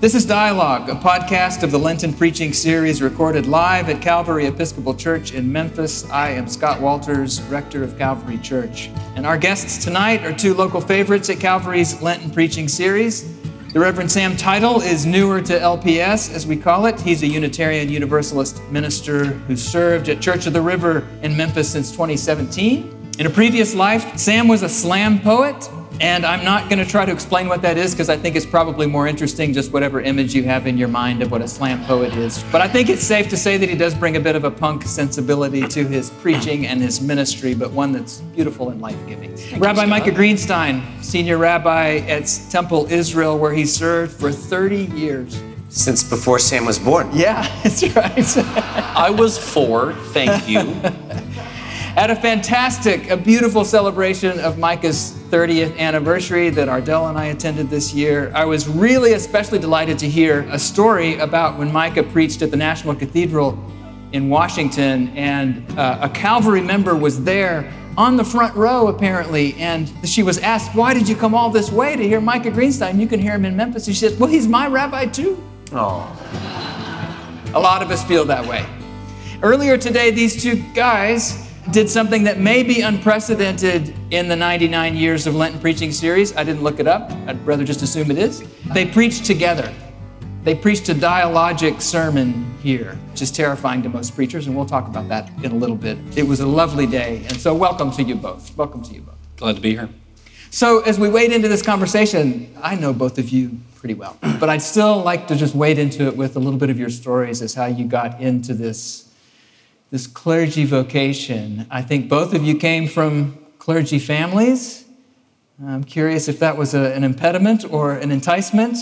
This is Dialogue, a podcast of the Lenten preaching series recorded live at Calvary Episcopal Church in Memphis. I am Scott Walters, rector of Calvary Church. And our guests tonight are two local favorites at Calvary's Lenten preaching series. The Reverend Sam Teitel is newer to LPS, as we call it. He's a Unitarian Universalist minister who served at Church of the River in Memphis since 2017. In a previous life, Sam was a slam poet and I'm not going to try to explain what that is because I think it's probably more interesting just whatever image you have in your mind of what a slam poet is. But I think it's safe to say that he does bring a bit of a punk sensibility to his preaching and his ministry, but one that's beautiful and life giving. Rabbi Micah Greenstein, senior rabbi at Temple Israel, where he served for 30 years. Since before Sam was born. Yeah, that's right. I was four, thank you. At a fantastic, a beautiful celebration of Micah's 30th anniversary that Ardell and I attended this year. I was really especially delighted to hear a story about when Micah preached at the National Cathedral in Washington, and uh, a Calvary member was there on the front row, apparently, and she was asked, Why did you come all this way to hear Micah Greenstein? You can hear him in Memphis. And she said, Well, he's my rabbi too. Oh. A lot of us feel that way. Earlier today, these two guys did something that may be unprecedented in the 99 years of Lenten preaching series. I didn't look it up. I'd rather just assume it is. They preached together. They preached a dialogic sermon here, which is terrifying to most preachers, and we'll talk about that in a little bit. It was a lovely day, and so welcome to you both. Welcome to you both. Glad to be here. So, as we wade into this conversation, I know both of you pretty well, but I'd still like to just wade into it with a little bit of your stories as how you got into this this clergy vocation. I think both of you came from clergy families. I'm curious if that was a, an impediment or an enticement.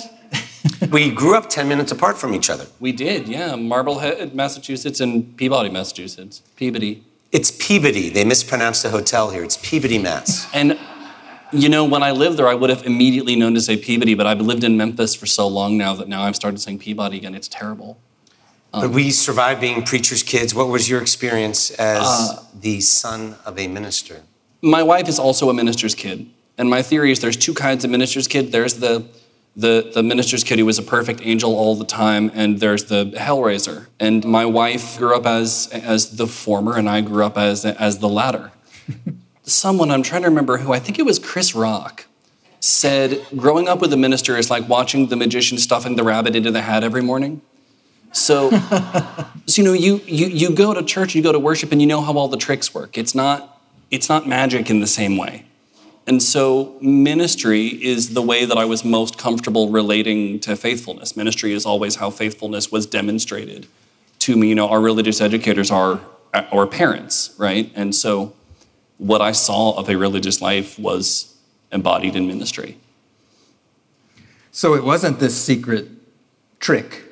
we grew up 10 minutes apart from each other. We did, yeah. Marblehead, Massachusetts, and Peabody, Massachusetts. Peabody. It's Peabody. They mispronounced the hotel here. It's Peabody, Mass. And you know, when I lived there, I would have immediately known to say Peabody, but I've lived in Memphis for so long now that now I've started saying Peabody again. It's terrible. But we survived being preachers' kids. What was your experience as uh, the son of a minister? My wife is also a minister's kid. And my theory is there's two kinds of minister's kid. There's the the, the minister's kid who was a perfect angel all the time, and there's the hellraiser. And my wife grew up as as the former, and I grew up as as the latter. Someone I'm trying to remember who I think it was Chris Rock said, growing up with a minister is like watching the magician stuffing the rabbit into the hat every morning. So, so you know, you, you, you go to church, you go to worship, and you know how all the tricks work. It's not, it's not magic in the same way. And so, ministry is the way that I was most comfortable relating to faithfulness. Ministry is always how faithfulness was demonstrated to me. You know, our religious educators are our parents, right? And so, what I saw of a religious life was embodied in ministry. So, it wasn't this secret trick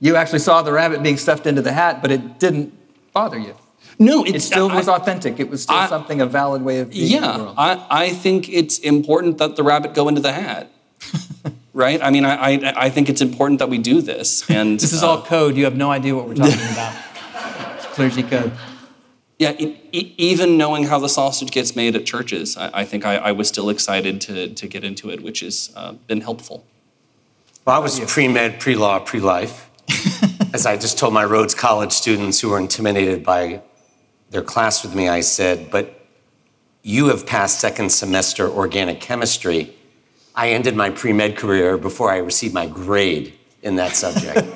you actually saw the rabbit being stuffed into the hat, but it didn't bother you. No, it still was authentic. It was still I, something a valid way of being yeah, in the world. I, I think it's important that the rabbit go into the hat. right? I mean, I, I, I, think it's important that we do this. And this is uh, all code. You have no idea what we're talking about. It's clergy code. Yeah, it, it, even knowing how the sausage gets made at churches, I, think I, was still excited to, to get into it, which has uh, been helpful. Well, I was pre med, pre law, pre life. As I just told my Rhodes College students who were intimidated by their class with me, I said, But you have passed second semester organic chemistry. I ended my pre med career before I received my grade in that subject.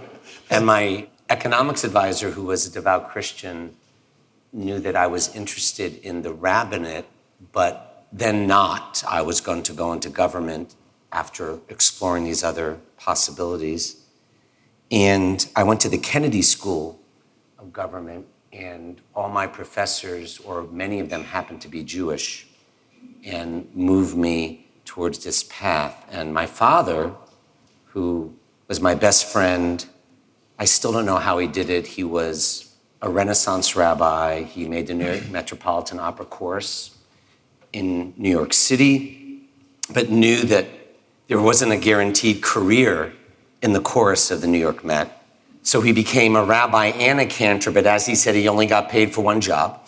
and my economics advisor, who was a devout Christian, knew that I was interested in the rabbinate, but then not. I was going to go into government after exploring these other possibilities. And I went to the Kennedy School of Government, and all my professors, or many of them, happened to be Jewish and moved me towards this path. And my father, who was my best friend, I still don't know how he did it. He was a Renaissance rabbi. He made the New York Metropolitan Opera course in New York City, but knew that there wasn't a guaranteed career in the chorus of the New York Met. So he became a rabbi and a cantor, but as he said, he only got paid for one job.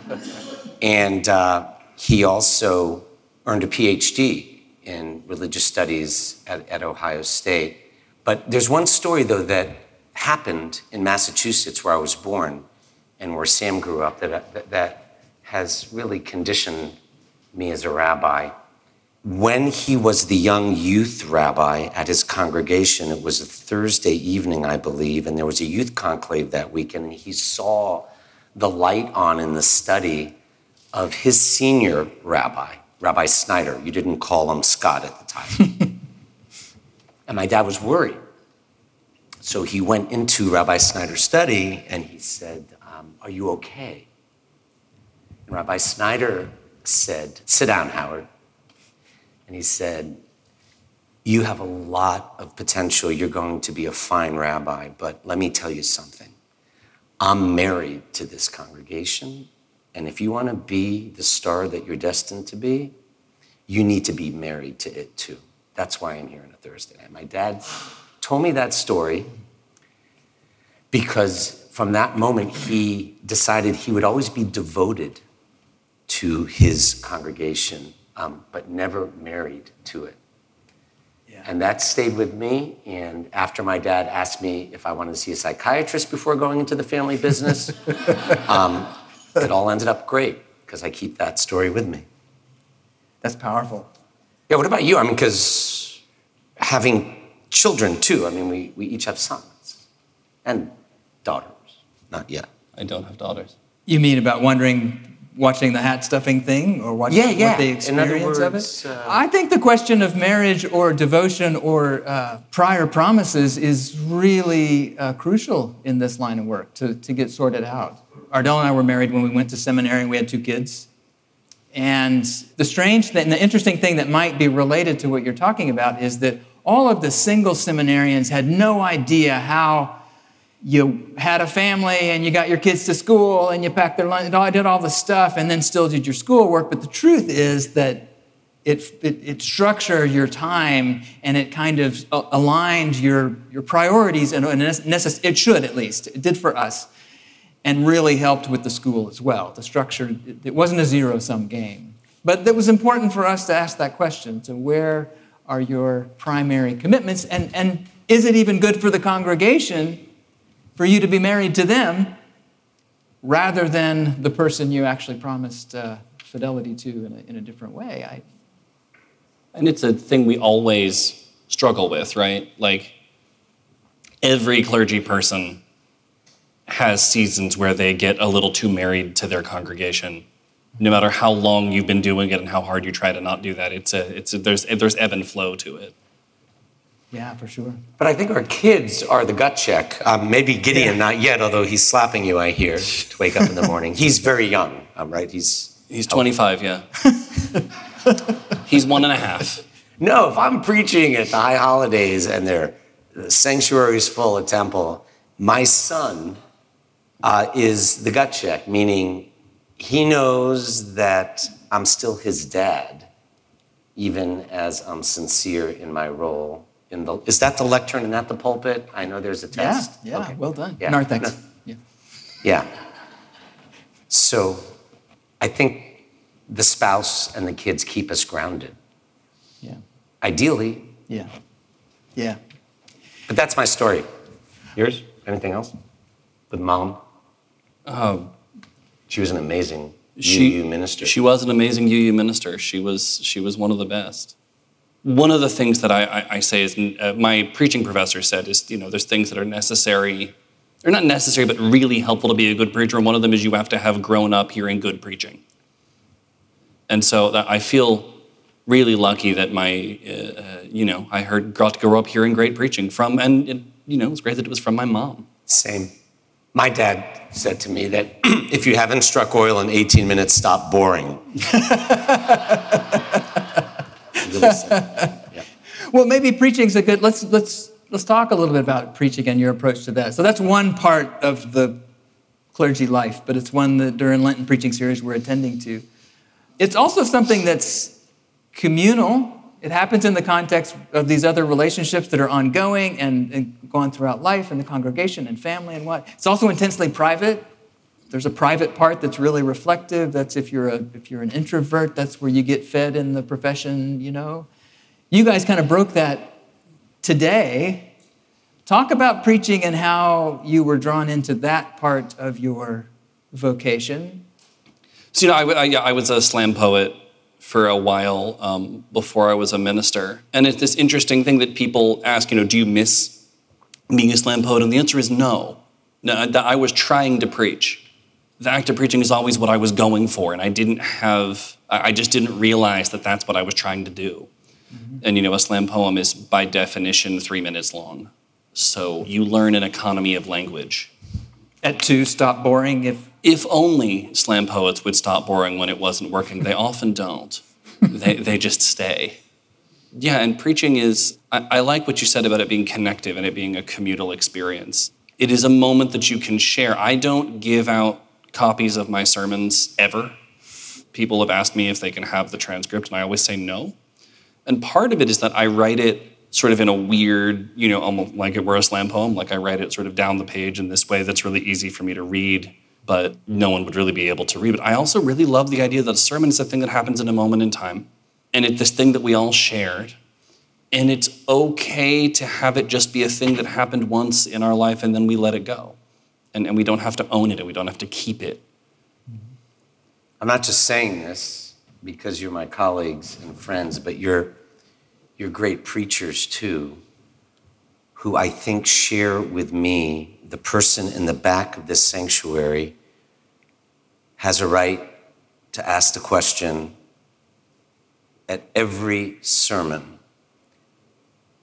and uh, he also earned a PhD in religious studies at, at Ohio State. But there's one story, though, that happened in Massachusetts, where I was born, and where Sam grew up, that, that, that has really conditioned me as a rabbi. When he was the young youth rabbi at his congregation, it was a Thursday evening, I believe, and there was a youth conclave that weekend, and he saw the light on in the study of his senior rabbi, Rabbi Snyder. You didn't call him Scott at the time. and my dad was worried. So he went into Rabbi Snyder's study and he said, um, Are you okay? And Rabbi Snyder said, Sit down, Howard. And he said, You have a lot of potential. You're going to be a fine rabbi, but let me tell you something. I'm married to this congregation, and if you want to be the star that you're destined to be, you need to be married to it too. That's why I'm here on a Thursday night. My dad told me that story because from that moment he decided he would always be devoted to his congregation, um, but never married to it. Yeah. And that stayed with me. And after my dad asked me if I wanted to see a psychiatrist before going into the family business, um, it all ended up great because I keep that story with me. That's powerful. Yeah, what about you? I mean, because having children too, I mean, we, we each have sons and daughters. Not yet. I don't have daughters. You mean about wondering watching the hat stuffing thing or watching yeah, yeah. what the experience words, of it? Uh, I think the question of marriage or devotion or uh, prior promises is really uh, crucial in this line of work to, to get sorted out. Ardell and I were married when we went to seminary and we had two kids. And the strange thing, the interesting thing that might be related to what you're talking about is that all of the single seminarians had no idea how you had a family and you got your kids to school and you packed their lunch, and I did all the stuff and then still did your schoolwork. But the truth is that it, it, it structured your time and it kind of aligned your, your priorities, and, and it should at least. It did for us, and really helped with the school as well. The structure, it wasn't a zero sum game. But it was important for us to ask that question to where are your primary commitments, and, and is it even good for the congregation? For you to be married to them rather than the person you actually promised uh, fidelity to in a, in a different way. I, and it's a thing we always struggle with, right? Like every clergy person has seasons where they get a little too married to their congregation. No matter how long you've been doing it and how hard you try to not do that, it's a, it's a, there's, there's ebb and flow to it. Yeah, for sure. But I think our kids are the gut check. Um, maybe Gideon, yeah. not yet, although he's slapping you, I hear, to wake up in the morning. he's very young, um, right? He's he's 25, yeah. he's one and a half. No, if I'm preaching at the high holidays and their the sanctuary's full of temple, my son uh, is the gut check, meaning he knows that I'm still his dad, even as I'm sincere in my role in the, is that the lectern and not the pulpit? I know there's a test. Yeah, yeah, okay. well done. Yeah. Narthex. No. Yeah. Yeah. So I think the spouse and the kids keep us grounded. Yeah. Ideally. Yeah. Yeah. But that's my story. Yours? Anything else? With mom? Um, she was an amazing she, UU minister. She was an amazing UU minister. She was, she was one of the best one of the things that I, I, I say is uh, my preaching professor said is you know there's things that are necessary they're not necessary but really helpful to be a good preacher and one of them is you have to have grown up hearing good preaching. And so i feel really lucky that my uh, uh, you know i heard got to grow up hearing great preaching from and it, you know it's great that it was from my mom. Same. My dad said to me that if you haven't struck oil in 18 minutes stop boring yeah. Well, maybe preaching's a good. Let's let's let's talk a little bit about preaching and your approach to that. So that's one part of the clergy life, but it's one that during Lenten preaching series we're attending to. It's also something that's communal. It happens in the context of these other relationships that are ongoing and, and going throughout life and the congregation and family and what. It's also intensely private. There's a private part that's really reflective. That's if you're, a, if you're an introvert, that's where you get fed in the profession, you know. you guys kind of broke that today. Talk about preaching and how you were drawn into that part of your vocation. So, you know, I, I, I was a slam poet for a while um, before I was a minister. And it's this interesting thing that people ask, you know, do you miss being a slam poet? And the answer is no. no I was trying to preach. The act of preaching is always what I was going for, and I didn't have, I just didn't realize that that's what I was trying to do. Mm-hmm. And you know, a slam poem is by definition three minutes long. So you learn an economy of language. At two, stop boring if if only slam poets would stop boring when it wasn't working. They often don't. they, they just stay. Yeah, and preaching is, I, I, like what you said about it being connective and it being a communal experience. It is a moment that you can share. I don't give out copies of my sermons ever. People have asked me if they can have the transcript, and I always say no. And part of it is that I write it sort of in a weird, you know, almost like it were a slam poem. Like I write it sort of down the page in this way that's really easy for me to read but no one would really be able to read it. I also really love the idea that a sermon is a thing that happens in a moment in time, and it's this thing that we all shared. And it's okay to have it just be a thing that happened once in our life and then we let it go. And, and we don't have to own it and we don't have to keep it. I'm not just saying this because you're my colleagues and friends, but you're, you're great preachers too, who I think share with me the person in the back of this sanctuary has a right to ask the question at every sermon.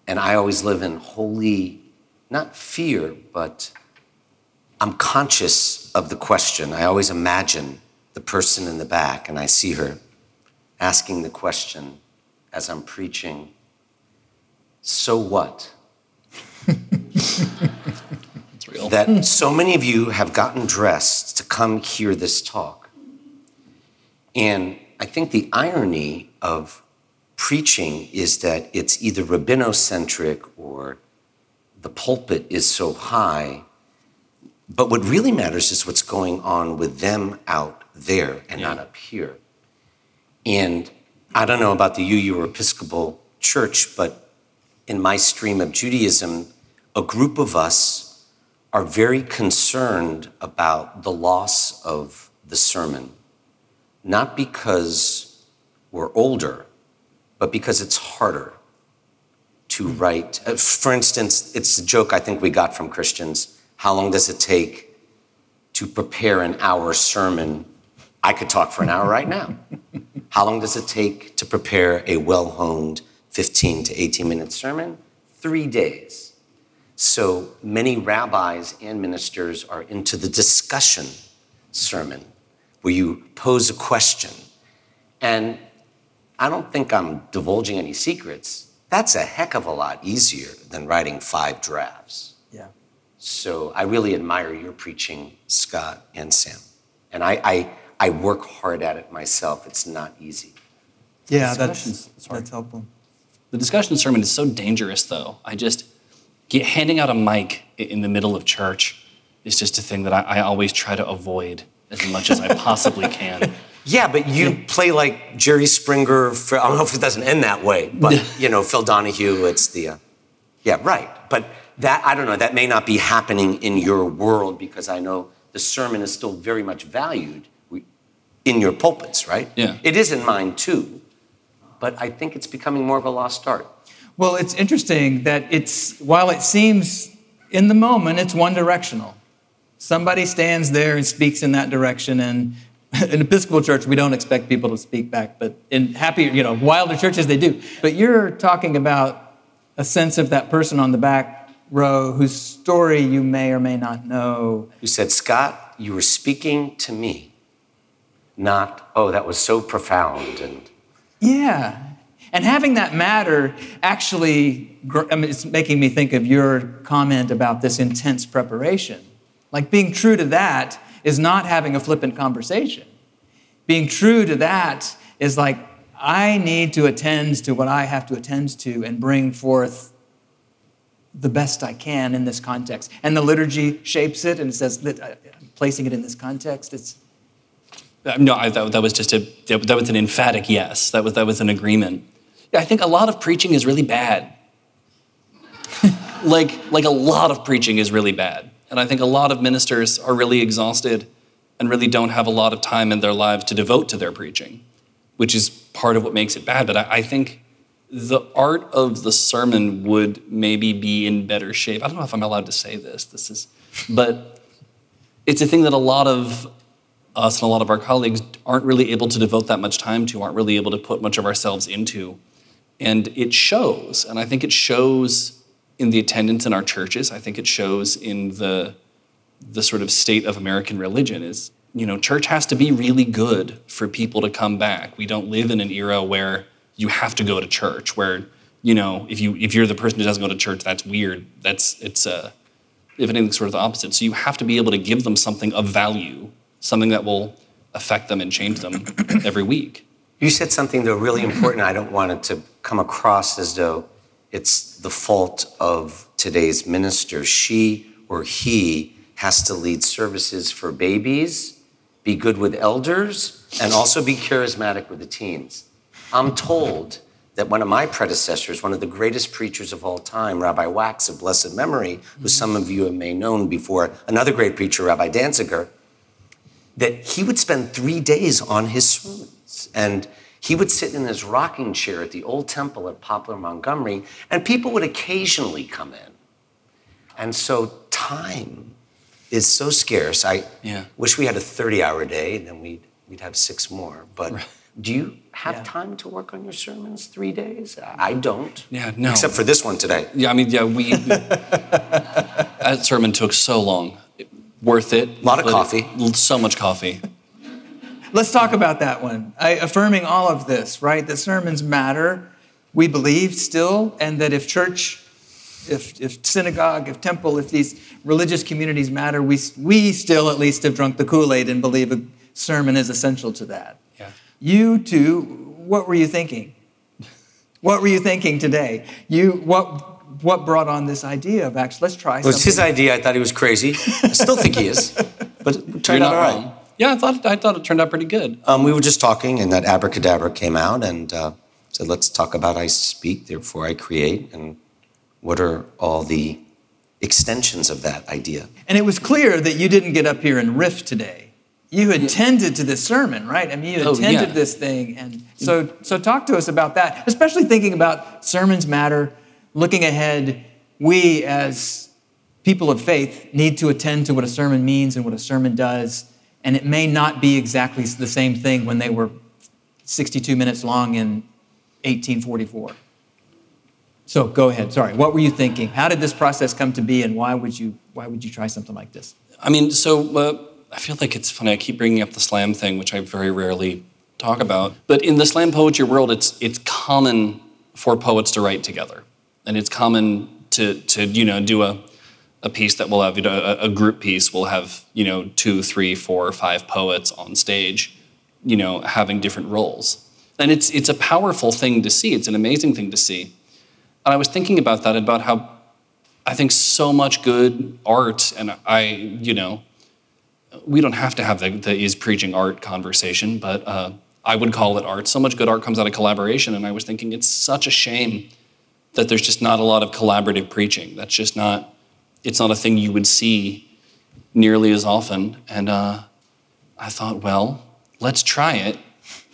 And I always live in holy, not fear, but I'm conscious of the question. I always imagine the person in the back, and I see her asking the question as I'm preaching So what? That so many of you have gotten dressed to come hear this talk. And I think the irony of preaching is that it's either rabbinocentric or the pulpit is so high. But what really matters is what's going on with them out there and yeah. not up here. And I don't know about the UU Episcopal Church, but in my stream of Judaism, a group of us are very concerned about the loss of the sermon, not because we're older, but because it's harder to write. Uh, for instance, it's a joke I think we got from Christians. How long does it take to prepare an hour sermon? I could talk for an hour right now. How long does it take to prepare a well honed 15 to 18 minute sermon? Three days. So many rabbis and ministers are into the discussion sermon where you pose a question. And I don't think I'm divulging any secrets. That's a heck of a lot easier than writing five drafts. Yeah. So I really admire your preaching, Scott and Sam. And I, I, I work hard at it myself. It's not easy. Yeah, that's, that's helpful. The discussion sermon is so dangerous, though. I just, Get, handing out a mic in the middle of church is just a thing that I, I always try to avoid as much as I possibly can. Yeah, but you play like Jerry Springer. For, I don't know if it doesn't end that way, but you know Phil Donahue. It's the, uh, yeah, right. But that I don't know. That may not be happening in your world because I know the sermon is still very much valued in your pulpits, right? Yeah. It is in mine too, but I think it's becoming more of a lost art. Well, it's interesting that it's, while it seems in the moment, it's one directional. Somebody stands there and speaks in that direction, and in Episcopal church, we don't expect people to speak back, but in happier, you know, wilder churches, they do. But you're talking about a sense of that person on the back row whose story you may or may not know. You said, Scott, you were speaking to me, not, oh, that was so profound. And yeah, and having that matter actually, I mean, it's making me think of your comment about this intense preparation. Like being true to that is not having a flippant conversation. Being true to that is like, I need to attend to what I have to attend to and bring forth the best I can in this context. And the liturgy shapes it and it says, uh, placing it in this context, it's. Uh, no, I, that, that was just a, that was an emphatic yes. That was, that was an agreement Yeah, I think a lot of preaching is really bad. like, like a lot of preaching is really bad. And I think a lot of ministers are really exhausted and really don't have a lot of time in their lives to devote to their preaching, which is part of what makes it bad. But I, I think the art of the sermon would maybe be in better shape. I don't know if I'm allowed to say this. This is, but it's a thing that a lot of us and a lot of our colleagues aren't really able to devote that much time to, aren't really able to put much of ourselves into. And it shows. And I think it shows in the attendance in our churches. I think it shows in the, the sort of state of American religion is, you know, church has to be really good for people to come back. We don't live in an era where you have to go to church, where, you know, if you if you're the person who doesn't go to church, that's weird. That's it's uh if anything sort of the opposite. So you have to be able to give them something of value, something that will affect them and change them every week. You said something though really important. I don't want it to come across as though it's the fault of today's minister. She or he has to lead services for babies, be good with elders, and also be charismatic with the teens. I'm told that one of my predecessors, one of the greatest preachers of all time, Rabbi Wax of blessed memory, who mm-hmm. some of you may known before, another great preacher, Rabbi Danziger, that he would spend three days on his sermons. And he would sit in his rocking chair at the old temple at Poplar Montgomery, and people would occasionally come in. And so time is so scarce. I Yeah. wish we had a 30 hour day, then we'd, we'd have six more. But do you have Yeah. time to work on your sermons three days? I don't. Yeah, no. Except for this one today. Yeah, I mean, yeah, we. that sermon took so long. Worth it. A lot of coffee. it- so much coffee. Let's talk about that one. I, affirming all of this, right? That sermons matter, we believe still, and that if church, if, if synagogue, if temple, if these religious communities matter, we, we still at least have drunk the Kool Aid and believe a sermon is essential to that. Yeah. You two, what were you thinking? What were you thinking today? You, what, what brought on this idea of actually, let's try It was his idea. I thought he was crazy. I still think he is. But it You're turned not out all right. wrong. Yeah, I thought I thought it turned out pretty good. Um, we were just talking, and that abracadabra came out and uh, said, let's talk about I speak, therefore I create, and what are all the extensions of that idea? And it was clear that you didn't get up here and riff today. You attended to this sermon, right? I mean, you Oh, attended yeah. this thing, and so so talk to us about that. Especially thinking about sermons matter, looking ahead. We as people of faith need to attend to what a sermon means and what a sermon does, and it may not be exactly the same thing when they were 62 minutes long in 1844. So go ahead. Sorry, what were you thinking? How did this process come to be, and why would you why would you try something like this? I mean, so uh, I feel like it's funny. I keep bringing up the slam thing, which I very rarely talk about. But in the slam poetry world, it's it's common for poets to write together, and it's common to to you know do a a piece that will have you know a, a group piece will have you know two, three, four, five poets on stage, you know, having different roles, and it's it's a powerful thing to see. It's an amazing thing to see. And I was thinking about that, about how I think so much good art, and I, you know, we don't have to have the, the is preaching art conversation, but uh, I would call it art. So much good art comes out of collaboration, and I was thinking it's such a shame that there's just not a lot of collaborative preaching. That's just not, it's not a thing you would see nearly as often. And uh, I thought, well, let's try it.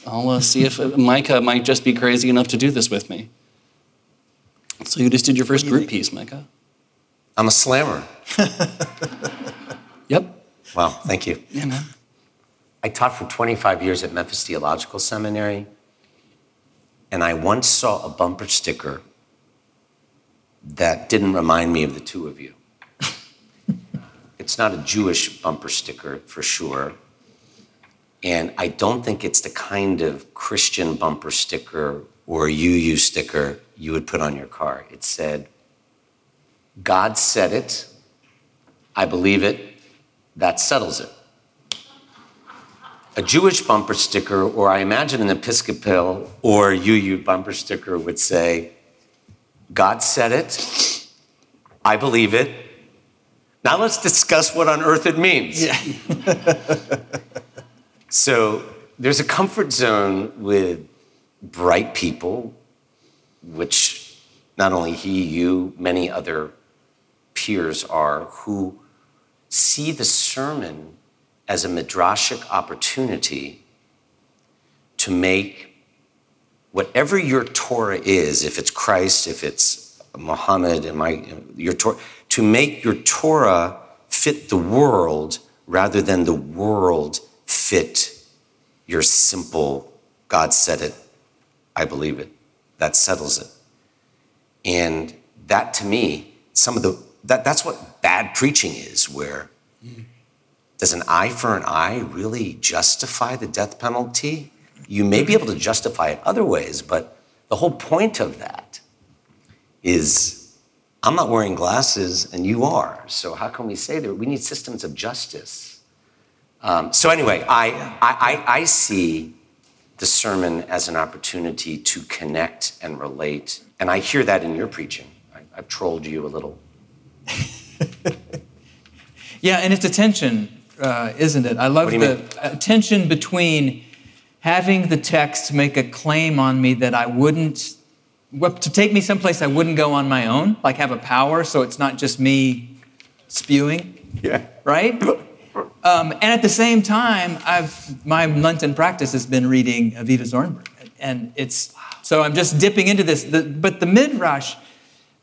I'll uh, see if uh, Micah might just be crazy enough to do this with me. So you just did your first group piece, Micah. I'm a slammer. Yep. Wow, thank you. Yeah, man. I taught for 25 years at Memphis Theological Seminary, and I once saw a bumper sticker that didn't remind me of the two of you. it's not a Jewish bumper sticker for sure, and I don't think it's the kind of Christian bumper sticker or UU sticker you would put on your car. It said, God said it, I believe it, that settles it a Jewish bumper sticker, or I imagine an Episcopal or UU bumper sticker would say, God said it, I believe it. Now let's discuss what on earth it means. Yeah. So there's a comfort zone with bright people, which not only he, you, many other peers are, who see the sermon as a midrashic opportunity to make whatever your Torah is, if it's Christ, if it's Muhammad, and my your Torah, to make your Torah fit the world rather than the world fit your simple God said it, I believe it. That settles it. And that to me, some of the that, that's what bad preaching is, where does an eye for an eye really justify the death penalty? You may be able to justify it other ways, but the whole point of that is I'm not wearing glasses and you are. So how can we say that? We need systems of justice. Um, so anyway, I, I, I, I see the sermon as an opportunity to connect and relate. And I hear that in your preaching. I, I've trolled you a little. yeah, and it's a tension, uh, isn't it? I love the mean? tension between having the text make a claim on me that I wouldn't, to take me someplace I wouldn't go on my own, like have a power, so it's not just me spewing. Yeah. Right? Um, and at the same time, I've my Lenten practice has been reading Avivah Zornberg, and it's so I'm just dipping into this. The, but the midrash,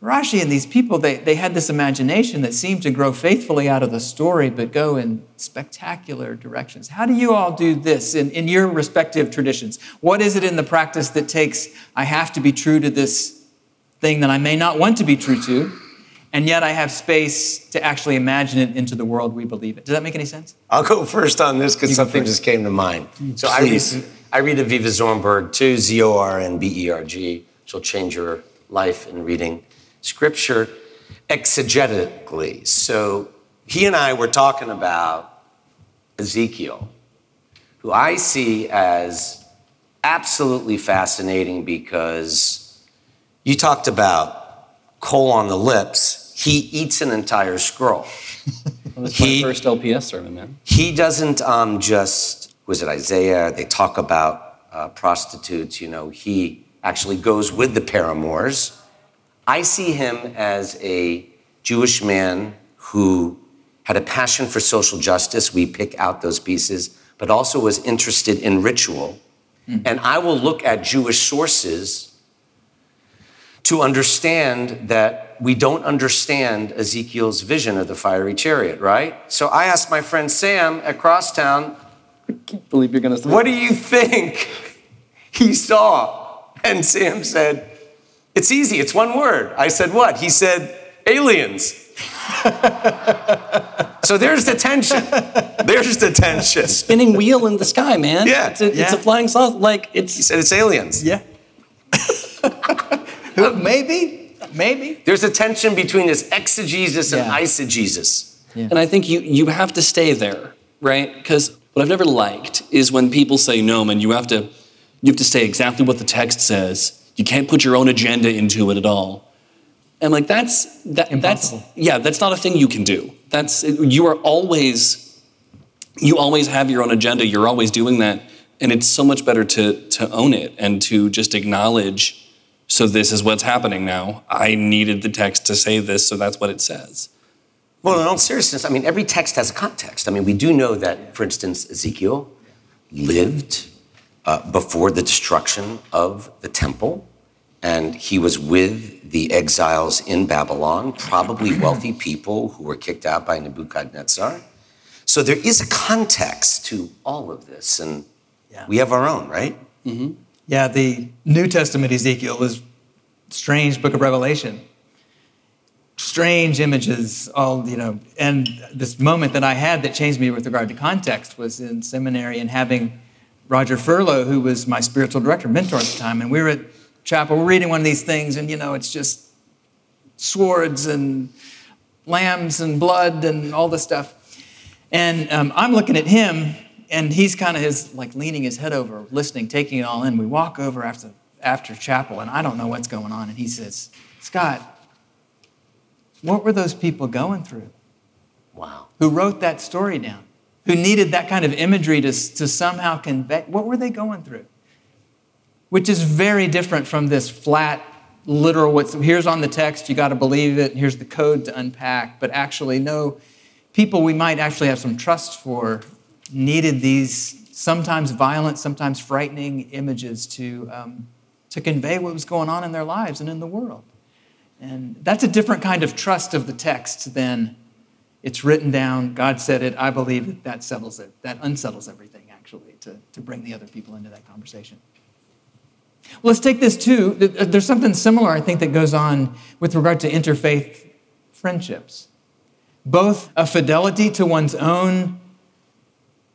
Rashi and these people, they, they had this imagination that seemed to grow faithfully out of the story, but go in spectacular directions. How do you all do this in, in your respective traditions? What is it in the practice that takes, I have to be true to this thing that I may not want to be true to, and yet I have space to actually imagine it into the world we believe it? Does that make any sense? I'll go first on this because something just came to mind. Mm-hmm. So I read, I read Avivah Zornberg too, Z O R N B E R G. She'll change your life in reading scripture exegetically. So he and I were talking about Ezekiel, who I see as absolutely fascinating because you talked about coal on the lips. He eats an entire scroll. well, that's he, my first LPS sermon, man. He doesn't um, just, was it Isaiah? They talk about uh, prostitutes, you know, he actually goes with the paramours I see him as a Jewish man who had a passion for social justice. We pick out those pieces, but also was interested in ritual. Mm. And I will look at Jewish sources to understand that we don't understand Ezekiel's vision of the fiery chariot, right? So I asked my friend Sam at Crosstown, I can't believe you're going to What do you think he saw? And Sam said, it's easy, it's one word. I said, What? He said, Aliens. so there's the tension. There's the tension. Spinning wheel in the sky, man. Yeah. It's a, yeah. It's a flying saucer. Like, it's. He said it's aliens. Yeah. maybe. Maybe. There's a tension between this exegesis and yeah. eisegesis. Yeah. And I think you, you have to stay there, right? Because what I've never liked is when people say, no, man, you have to, you have to say exactly what the text says you can't put your own agenda into it at all. And like that's that, Impossible. that's yeah, that's not a thing you can do. That's you are always you always have your own agenda. You're always doing that, and it's so much better to to own it and to just acknowledge. So this is what's happening now. I needed the text to say this, so that's what it says. Well, in all seriousness, I mean, every text has a context. I mean, we do know that, for instance, Ezekiel lived uh, before the destruction of the temple. And he was with the exiles in Babylon, probably wealthy people who were kicked out by Nebuchadnezzar. So there is a context to all of this, and yeah. we have our own, right? Mm-hmm. Yeah, the New Testament Ezekiel is strange book of Revelation. Strange images, all, you know, and this moment that I had that changed me with regard to context was in seminary and having Roger Furlow, who was my spiritual director, mentor at the time, and we were at chapel, we're reading one of these things, and you know, it's just swords and lambs and blood and all this stuff. And um, I'm looking at him, and he's kind of his like leaning his head over, listening, taking it all in. We walk over after after chapel, and I don't know what's going on. And he says, Scott, what were those people going through? Wow. Who wrote that story down? who needed that kind of imagery to, to somehow convey what were they going through? Which is very different from this flat literal what's here's on the text, you got to believe it, here's the code to unpack, but actually, no, people we might actually have some trust for needed these sometimes violent, sometimes frightening images to, um, to convey what was going on in their lives and in the world. And that's a different kind of trust of the text than it's written down, God said it, I believe it, that settles it. That unsettles everything, actually, to, to bring the other people into that conversation. Let's take this too. Uh, there's something similar, I think, that goes on with regard to interfaith friendships. Both a fidelity to one's own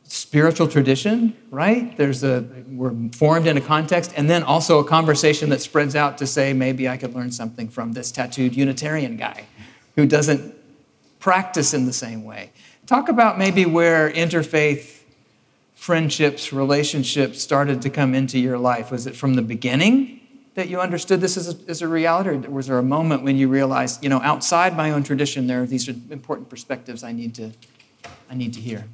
spiritual tradition, right? There's a we're formed in a context, and then also a conversation that spreads out to say maybe I could learn something from this tattooed Unitarian guy who doesn't practice in the same way. Talk about maybe where interfaith friendships, relationships started to come into your life. Was it from the beginning that you understood this as a, as a reality, or was there a moment when you realized, you know, outside my own tradition, there are these important perspectives I need to, I need to hear?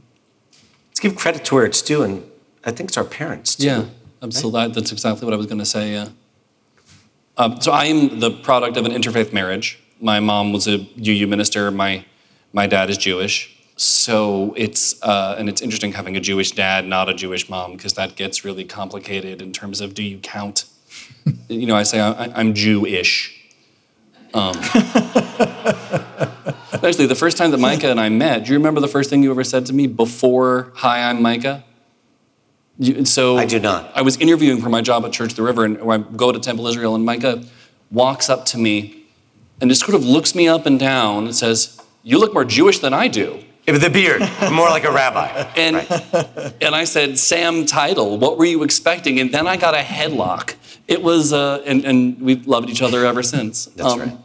Let's give credit to where it's due, and I think it's our parents too. Yeah, absolutely. Right? That's exactly what I was going to say. Yeah. Um, so I am the product of an interfaith marriage. My mom was a UU minister. My my dad is Jewish. So it's uh, and it's interesting having a Jewish dad, not a Jewish mom, because that gets really complicated in terms of do you count? you know, I say I, am Jewish. Um, actually, the first time that Micah and I met, do you remember the first thing you ever said to me before "Hi, I'm Micah"? You, so I do not. I was interviewing for my job at Church the River, and I go to Temple Israel, and Micah walks up to me and just sort of looks me up and down and says, "You look more Jewish than I do." With the beard, more like a rabbi. And, right. and I said, Sam Teitel, what were you expecting? And then I got a headlock. It was, uh, and, and we've loved each other ever since. That's um, right.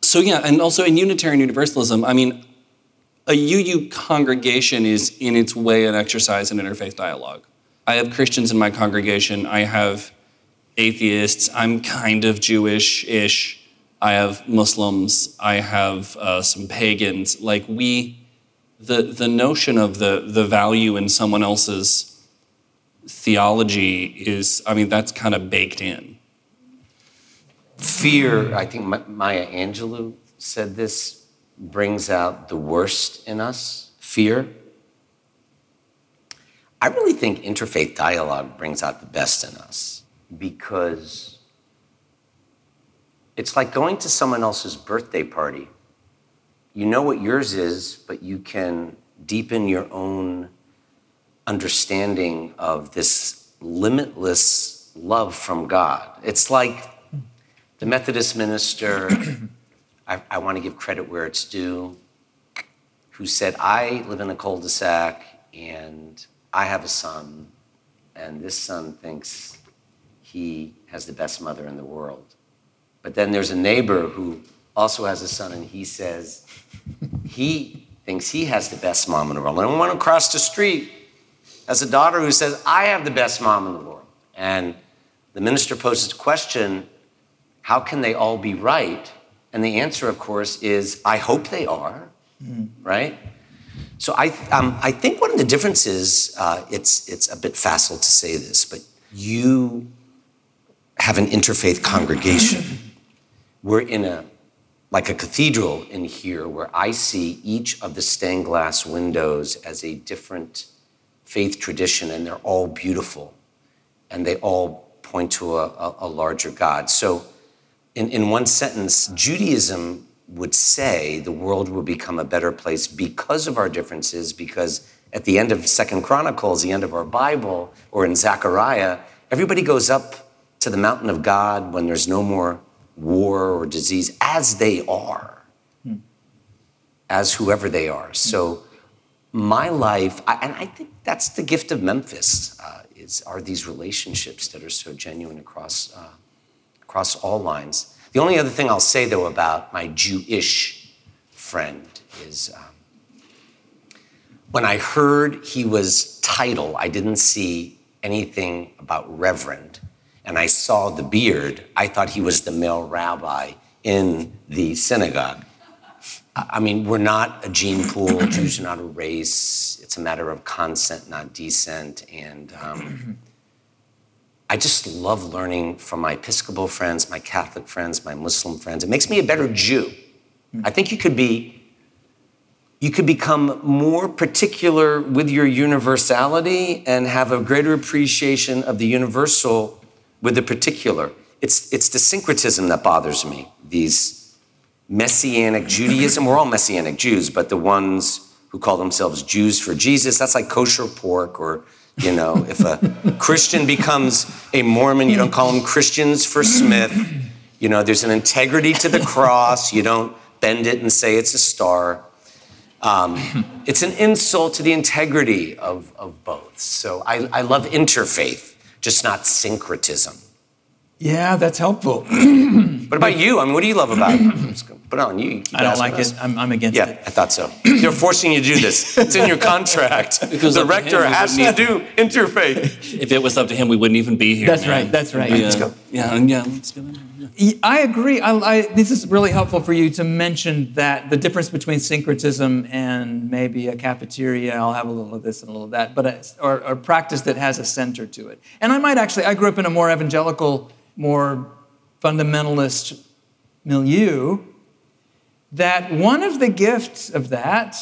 So, yeah, and also in Unitarian Universalism, I mean, a UU congregation is in its way an exercise in interfaith dialogue. I have Christians in my congregation, I have atheists, I'm kind of Jewish ish, I have Muslims, I have uh, some pagans. Like, we, the, the notion of the, the value in someone else's theology is, I mean, that's kind of baked in. Fear, I think Maya Angelou said this, brings out the worst in us. Fear. I really think interfaith dialogue brings out the best in us because it's like going to someone else's birthday party you know what yours is, but you can deepen your own understanding of this limitless love from God. It's like the Methodist minister, I, I want to give credit where it's due, who said, I live in a cul de sac and I have a son, and this son thinks he has the best mother in the world. But then there's a neighbor who also has a son, and he says he thinks he has the best mom in the world. And one across the street has a daughter who says, I have the best mom in the world. And the minister poses a question how can they all be right? And the answer, of course, is I hope they are, mm-hmm. right? So I, um, I think one of the differences, uh, it's, it's a bit facile to say this, but you have an interfaith congregation. We're in a like a cathedral in here where I see each of the stained glass windows as a different faith tradition, and they're all beautiful and they all point to a, a, larger God. So, in, in one sentence, Judaism would say the world will become a better place because of our differences, because at the end of Second Chronicles, the end of our Bible, or in Zechariah, everybody goes up to the mountain of God when there's no more war or disease as they are, hmm. as whoever they are. So my life, and I think that's the gift of Memphis, uh, is are these relationships that are so genuine across uh, across all lines. The only other thing I'll say though about my Jewish friend is. Um, when I heard he was title, I didn't see anything about reverend and I saw the beard, I thought he was the male rabbi in the synagogue. I mean, we're not a gene pool, Jews are not a race. It's a matter of consent, not descent. And um, I just love learning from my Episcopal friends, my Catholic friends, my Muslim friends. It makes me a better Jew. I think you could be you could become more particular with your universality and have a greater appreciation of the universal with the particular. It's, it's the syncretism that bothers me, these messianic Judaism. We're all messianic Jews, but the ones who call themselves Jews for Jesus, that's like kosher pork or you know, if a Christian becomes a Mormon, you don't call them Christians for Smith. You know, there's an integrity to the cross. You don't bend it and say it's a star. Um, it's an insult to the integrity of, of both. So I, I love interfaith, just not syncretism. Yeah, that's helpful. what about you? I mean, what do you love about it? Put on you. I don't like us. it. I'm, I'm against yeah, it. Yeah, I thought so. They're forcing you to do this. It's in your contract. because the rector him, has to do interfaith. If it was up to him, we wouldn't even be here. That's man. right. That's right. Yeah, let's go. Yeah, yeah. Let's go. I agree. I, I, this is really helpful for you to mention that the difference between syncretism and maybe a cafeteria, I'll have a little of this and a little of that, but a, or, a practice that has a center to it. And I might actually, I grew up in a more evangelical, more fundamentalist milieu, that one of the gifts of that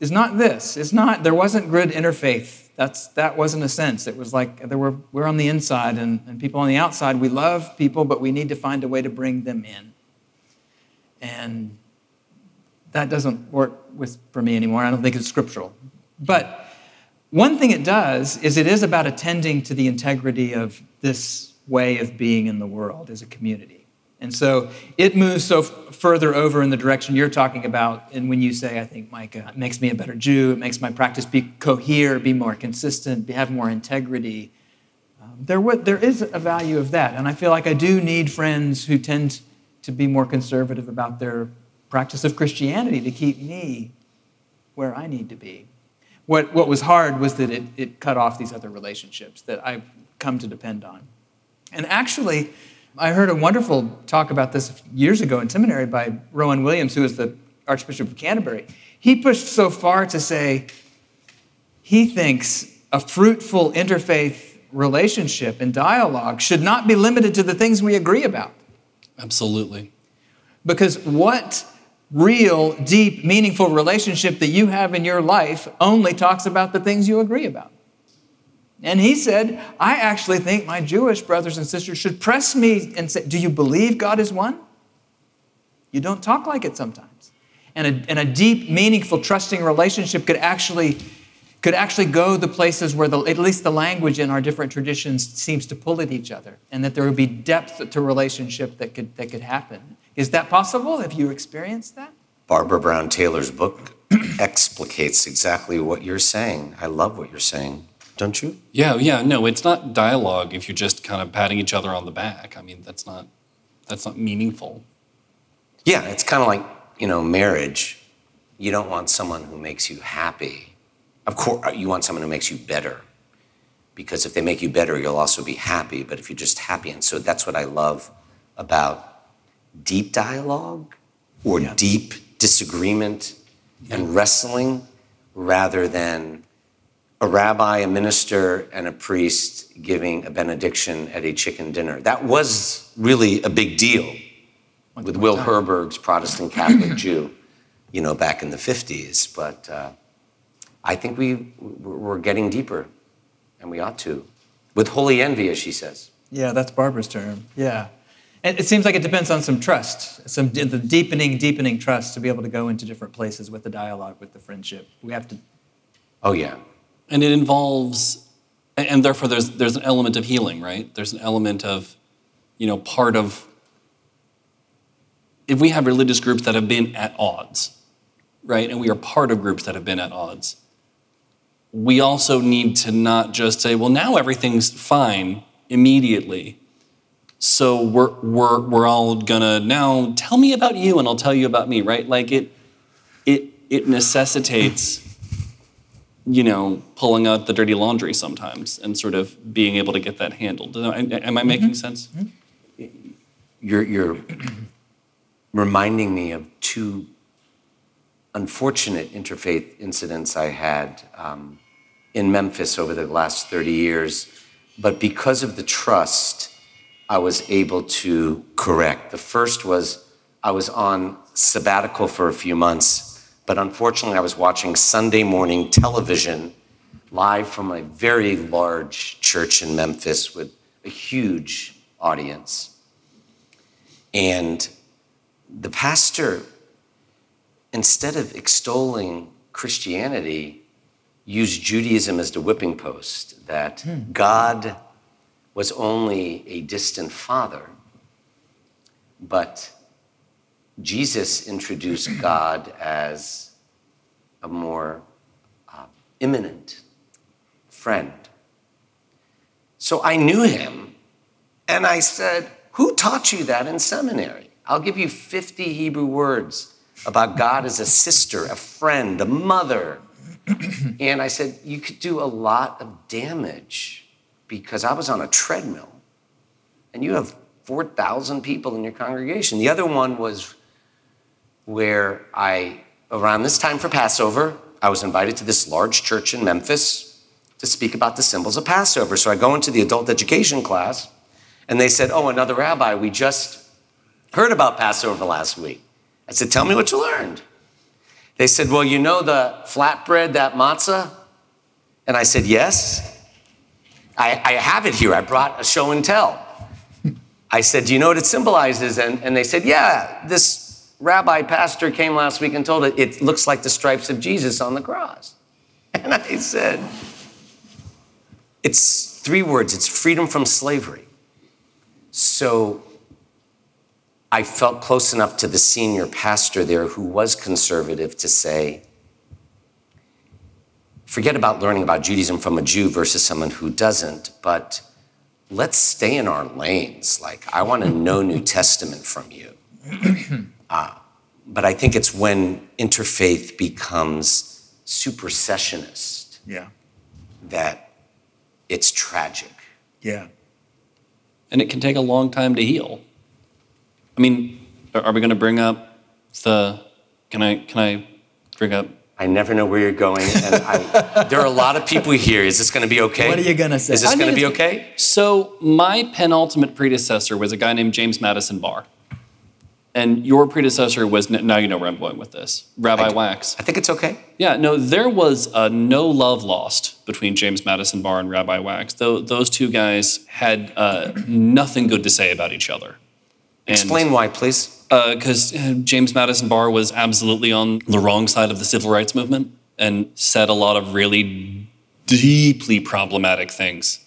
is not this. It's not, there wasn't grid interfaith that's, that wasn't a sense. It was like there were, we're on the inside and, and people on the outside. We love people, but we need to find a way to bring them in. And that doesn't work with, for me anymore. I don't think it's scriptural. But one thing it does is it is about attending to the integrity of this way of being in the world as a community. And so it moves so f- further over in the direction you're talking about. And when you say, I think, Micah, it makes me a better Jew, it makes my practice be cohere, be more consistent, have more integrity. Um, there, w- there is a value of that. And I feel like I do need friends who tend to be more conservative about their practice of Christianity to keep me where I need to be. What, what was hard was that it, it cut off these other relationships that I've come to depend on. And actually, I heard a wonderful talk about this years ago in seminary by Rowan Williams, who was the Archbishop of Canterbury. He pushed so far to say he thinks a fruitful interfaith relationship and dialogue should not be limited to the things we agree about. Absolutely. Because what real, deep, meaningful relationship that you have in your life only talks about the things you agree about? And he said, I actually think my Jewish brothers and sisters should press me and say, Do you believe God is one? You don't talk like it sometimes. And a, and a deep, meaningful, trusting relationship could actually, could actually go the places where the, at least the language in our different traditions seems to pull at each other, and that there would be depth to relationship that could, that could happen. Is that possible? Have you experienced that? Barbara Brown Taylor's book explicates exactly what you're saying. I love what you're saying don't you? Yeah, yeah. No, it's not dialogue if you're just kind of patting each other on the back. I mean, that's not that's not meaningful. Yeah, it's kind of like you know marriage. You don't want someone who makes you happy. Of course, uh, you want someone who makes you better. Because if they make you better, you'll also be happy. But if you're just happy, and so that's what I love about deep dialogue or yeah. deep disagreement yeah. and wrestling rather than a rabbi, a minister, and a priest giving a benediction at a chicken dinner. That was really a big deal with Will Herberg's Protestant Catholic Jew, you know, back in the 50s. But uh, I think we, we're getting deeper, and we ought to, with holy envy, as she says. Yeah, that's Barbara's term. Yeah. And it seems like it depends on some trust, some the deepening, deepening trust to be able to go into different places with the dialogue, with the friendship. We have to. Oh, yeah and it involves and therefore there's there's an element of healing right? There's an element of you know part of if we have religious groups that have been at odds right? And we are part of groups that have been at odds we also need to not just say well now everything's fine immediately so we're we're we're all gonna now tell me about you and i'll tell you about me right? Like it it it necessitates you know, pulling out the dirty laundry sometimes and sort of being able to get that handled. Am I making mm-hmm. sense? Mm-hmm. You're, you're reminding me of two unfortunate interfaith incidents I had um, in Memphis over the last 30 years. but because of the trust, I was able to correct. The first was I was on sabbatical for a few months, but unfortunately, I was watching Sunday morning television live from a very large church in Memphis with a huge audience. And the pastor, instead of extolling Christianity, used Judaism as the whipping post, that hmm. God was only a distant father, but Jesus introduced God as a more uh, immanent friend. So I knew him, and I said, Who taught you that in seminary? I'll give you 50 Hebrew words about God as a sister, a friend, a mother. and I said, You could do a lot of damage because I was on a treadmill, and you have 4,000 people in your congregation. The other one was where I, around this time for Passover, I was invited to this large church in Memphis to speak about the symbols of Passover. So I go into the adult education class, and they said, Oh, another rabbi, we just heard about Passover last week. I said, Tell me what you learned. They said, Well, you know the flatbread, that matzah? And I said, Yes. I, I have it here. I brought a show and tell. I said, Do you know what it symbolizes? And, and they said, Yeah, this rabbi pastor came last week and told it, it looks like the stripes of Jesus on the cross. And I said, it's three words it's freedom from slavery. So I felt close enough to the senior pastor there who was conservative to say, forget about learning about Judaism from a Jew versus someone who doesn't, but let's stay in our lanes. Like, I want to know New Testament from you. Uh, but I think it's when interfaith becomes supersessionist yeah. that it's tragic. Yeah. And it can take a long time to heal. I mean, are we going to bring up the? Can I? Can I bring up? I never know where you're going, and I, there are a lot of people here. Is this going to be okay? What are you going to say? Is this going to be okay? So my penultimate predecessor was a guy named James Madison Barr. And your predecessor was, now you know where I'm going with this, Rabbi I, Wax. I think it's okay. Yeah, no, there was uh, no love lost between James Madison Barr and Rabbi Wax. Though those two guys had uh, nothing good to say about each other. And, Explain why, please. Because uh, James Madison Barr was absolutely on the wrong side of the civil rights movement and said a lot of really deeply problematic things.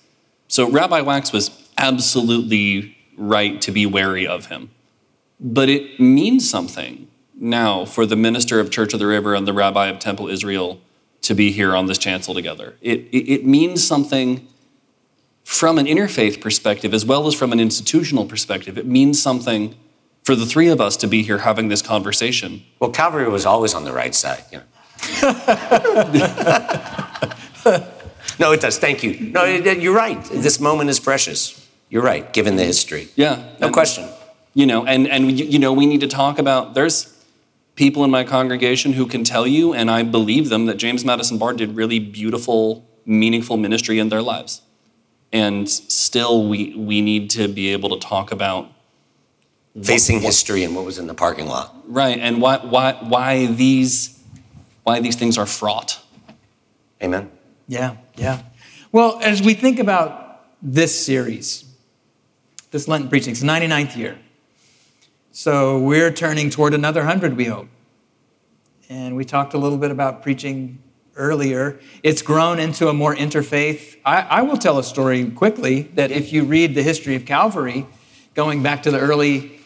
So Rabbi Wax was absolutely right to be wary of him. But it means something now for the minister of Church of the River and the rabbi of Temple Israel to be here on this chancel together. It, it, it means something from an interfaith perspective as well as from an institutional perspective. It means something for the three of us to be here having this conversation. Well, Calvary was always on the right side, you know. no, it does. Thank you. No, you're right. This moment is precious. You're right, given the history. Yeah. No question. You know, and, and you know, we need to talk about there's people in my congregation who can tell you, and I believe them, that James Madison Barr did really beautiful, meaningful ministry in their lives. And still we we need to be able to talk about facing what, history and what was in the parking lot. Right, and why why why these why these things are fraught. Amen. Yeah, yeah. Well, as we think about this series, this Lenten preaching, it's the 99th year. So we're turning toward another 100, we hope. And we talked a little bit about preaching earlier. It's grown into a more interfaith. I, I will tell a story quickly that if you read the history of Calvary, going back to the early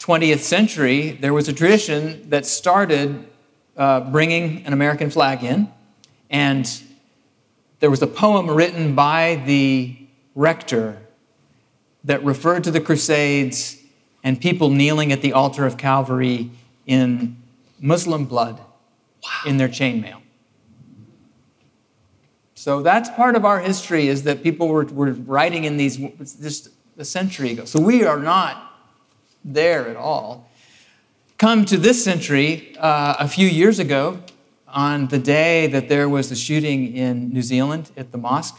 20th century, there was a tradition that started uh, bringing an American flag in. And there was a poem written by the rector that referred to the Crusades and people kneeling at the altar of Calvary in Muslim blood wow. in their chainmail. So that's part of our history is that people were, were writing in these just a century ago. So we are not there at all. Come to this century, uh, a few years ago, on the day that there was the shooting in New Zealand at the mosque,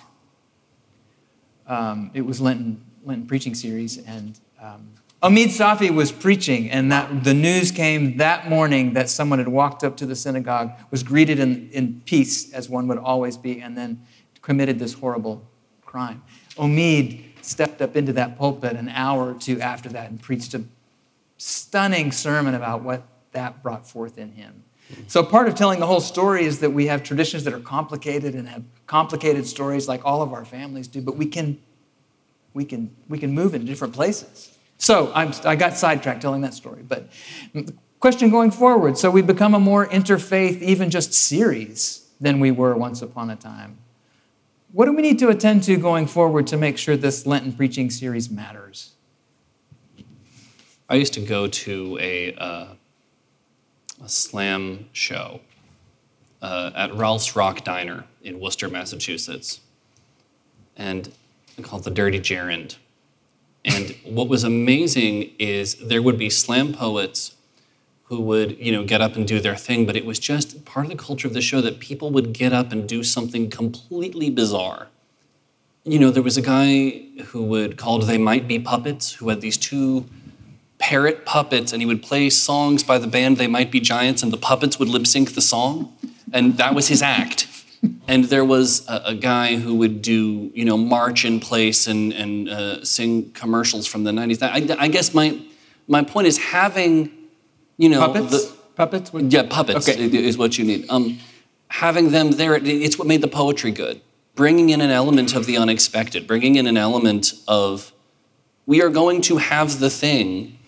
um, it was Lenten, Lenten preaching series, and um, Omid Safi was preaching, and that, the news came that morning that someone had walked up to the synagogue, was greeted in, in peace, as one would always be, and then committed this horrible crime. Omid stepped up into that pulpit an hour or two after that and preached a stunning sermon about what that brought forth in him. So, part of telling the whole story is that we have traditions that are complicated and have complicated stories like all of our families do, but we can, we can, we can move in different places. So, I'm, I got sidetracked telling that story, but question going forward so we become a more interfaith, even just series than we were once upon a time. What do we need to attend to going forward to make sure this Lenten preaching series matters? I used to go to a, uh, a slam show uh, at Ralph's Rock Diner in Worcester, Massachusetts, and called the Dirty Gerund. And what was amazing is there would be slam poets who would, you know, get up and do their thing, but it was just part of the culture of the show that people would get up and do something completely bizarre. You know, there was a guy who would called They Might Be Puppets, who had these two parrot puppets, and he would play songs by the band They Might Be Giants, and the puppets would lip sync the song, and that was his act. And there was a, a guy who would do, you know, march in place and, and uh, sing commercials from the 90s. I, I guess my, my point is having you know, puppets. The, puppets. Yeah, puppets okay. is what you need. Um, having them there, it's what made the poetry good. Bringing in an element of the unexpected, bringing in an element of we are going to have the thing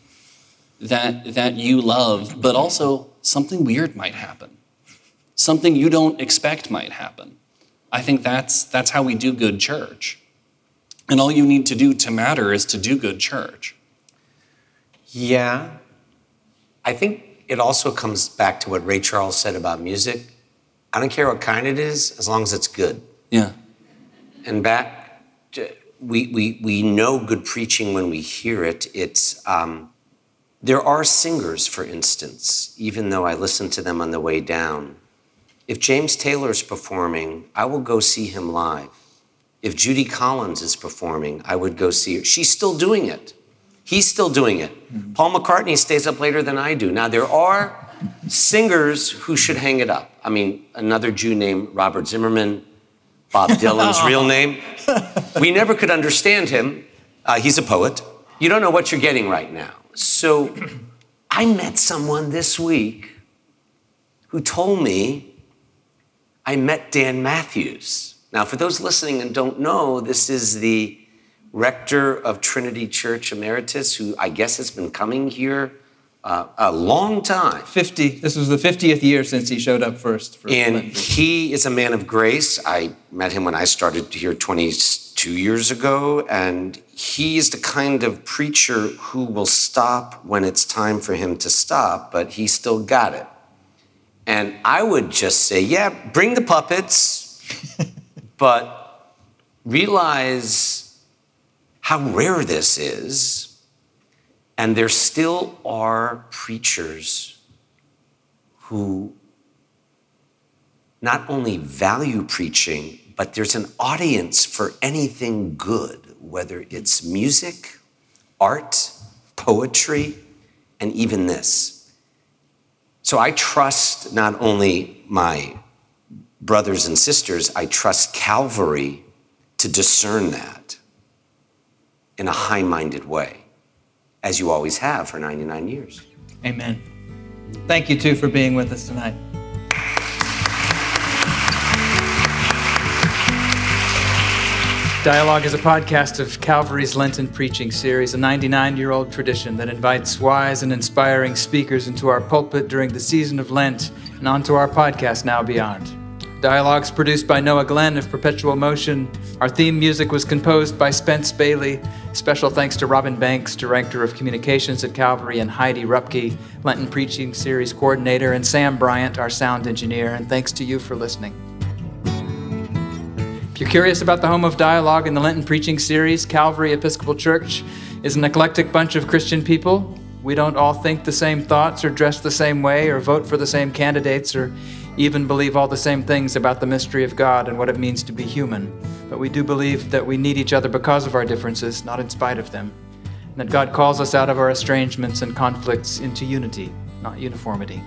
that that you love, but also something weird might happen, something you don't expect might happen. I think that's that's how we do good church. And all you need to do to matter is to do good church. Yeah, I think it also comes back to what Ray Charles said about music. I don't care what kind it is, as long as it's good. Yeah. And back, to, we, we, we know good preaching when we hear it. It's, um, there are singers, for instance, even though I listen to them on the way down. If James Taylor's performing, I will go see him live. If Judy Collins is performing, I would go see her. She's still doing it. He's still doing it. Mm-hmm. Paul McCartney stays up later than I do. Now, there are singers who should hang it up. I mean, another Jew named Robert Zimmerman, Bob Dylan's real name. We never could understand him. Uh, he's a poet. You don't know what you're getting right now. So I met someone this week who told me I met Dan Matthews. Now, for those listening and don't know, this is the rector of Trinity Church Emeritus, who I guess has been coming here uh, a long time. 50. This was the 50th year since he showed up first. and he is a man of grace. I met him when I started here 22 years ago, and he is the kind of preacher who will stop when it's time for him to stop, but he still got it. And I would just say, yeah, bring the puppets, but realize how rare this is. And there still are preachers who not only value preaching, but there's an audience for anything good, whether it's music, art, poetry, and even this. So I trust not only my brothers and sisters, I trust Calvary to discern that in a high minded way, as you always have for 99 years. Amen. Thank you, too, for being with us tonight. Dialogue is a podcast of Calvary's Lenten preaching series, a 99 year old tradition that invites wise and inspiring speakers into our pulpit during the season of Lent and onto our podcast now beyond. Dialogues produced by Noah Glenn of Perpetual Motion. Our theme music was composed by Spence Bailey. Special thanks to Robin Banks, Director of Communications at Calvary, and Heidi Rupke, Lenten Preaching Series Coordinator, and Sam Bryant, our sound engineer. And thanks to you for listening. You're curious about the home of dialogue in the Lenten Preaching Series, Calvary Episcopal Church is an eclectic bunch of Christian people. We don't all think the same thoughts or dress the same way or vote for the same candidates or even believe all the same things about the mystery of God and what it means to be human, but we do believe that we need each other because of our differences, not in spite of them, and that God calls us out of our estrangements and conflicts into unity, not uniformity.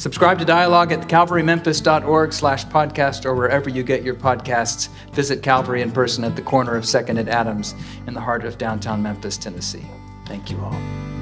Subscribe to Dialogue at calvarymemphis.org slash podcast or wherever you get your podcasts. Visit Calvary in person at the corner of 2nd and Adams in the heart of downtown Memphis, Tennessee. Thank you all.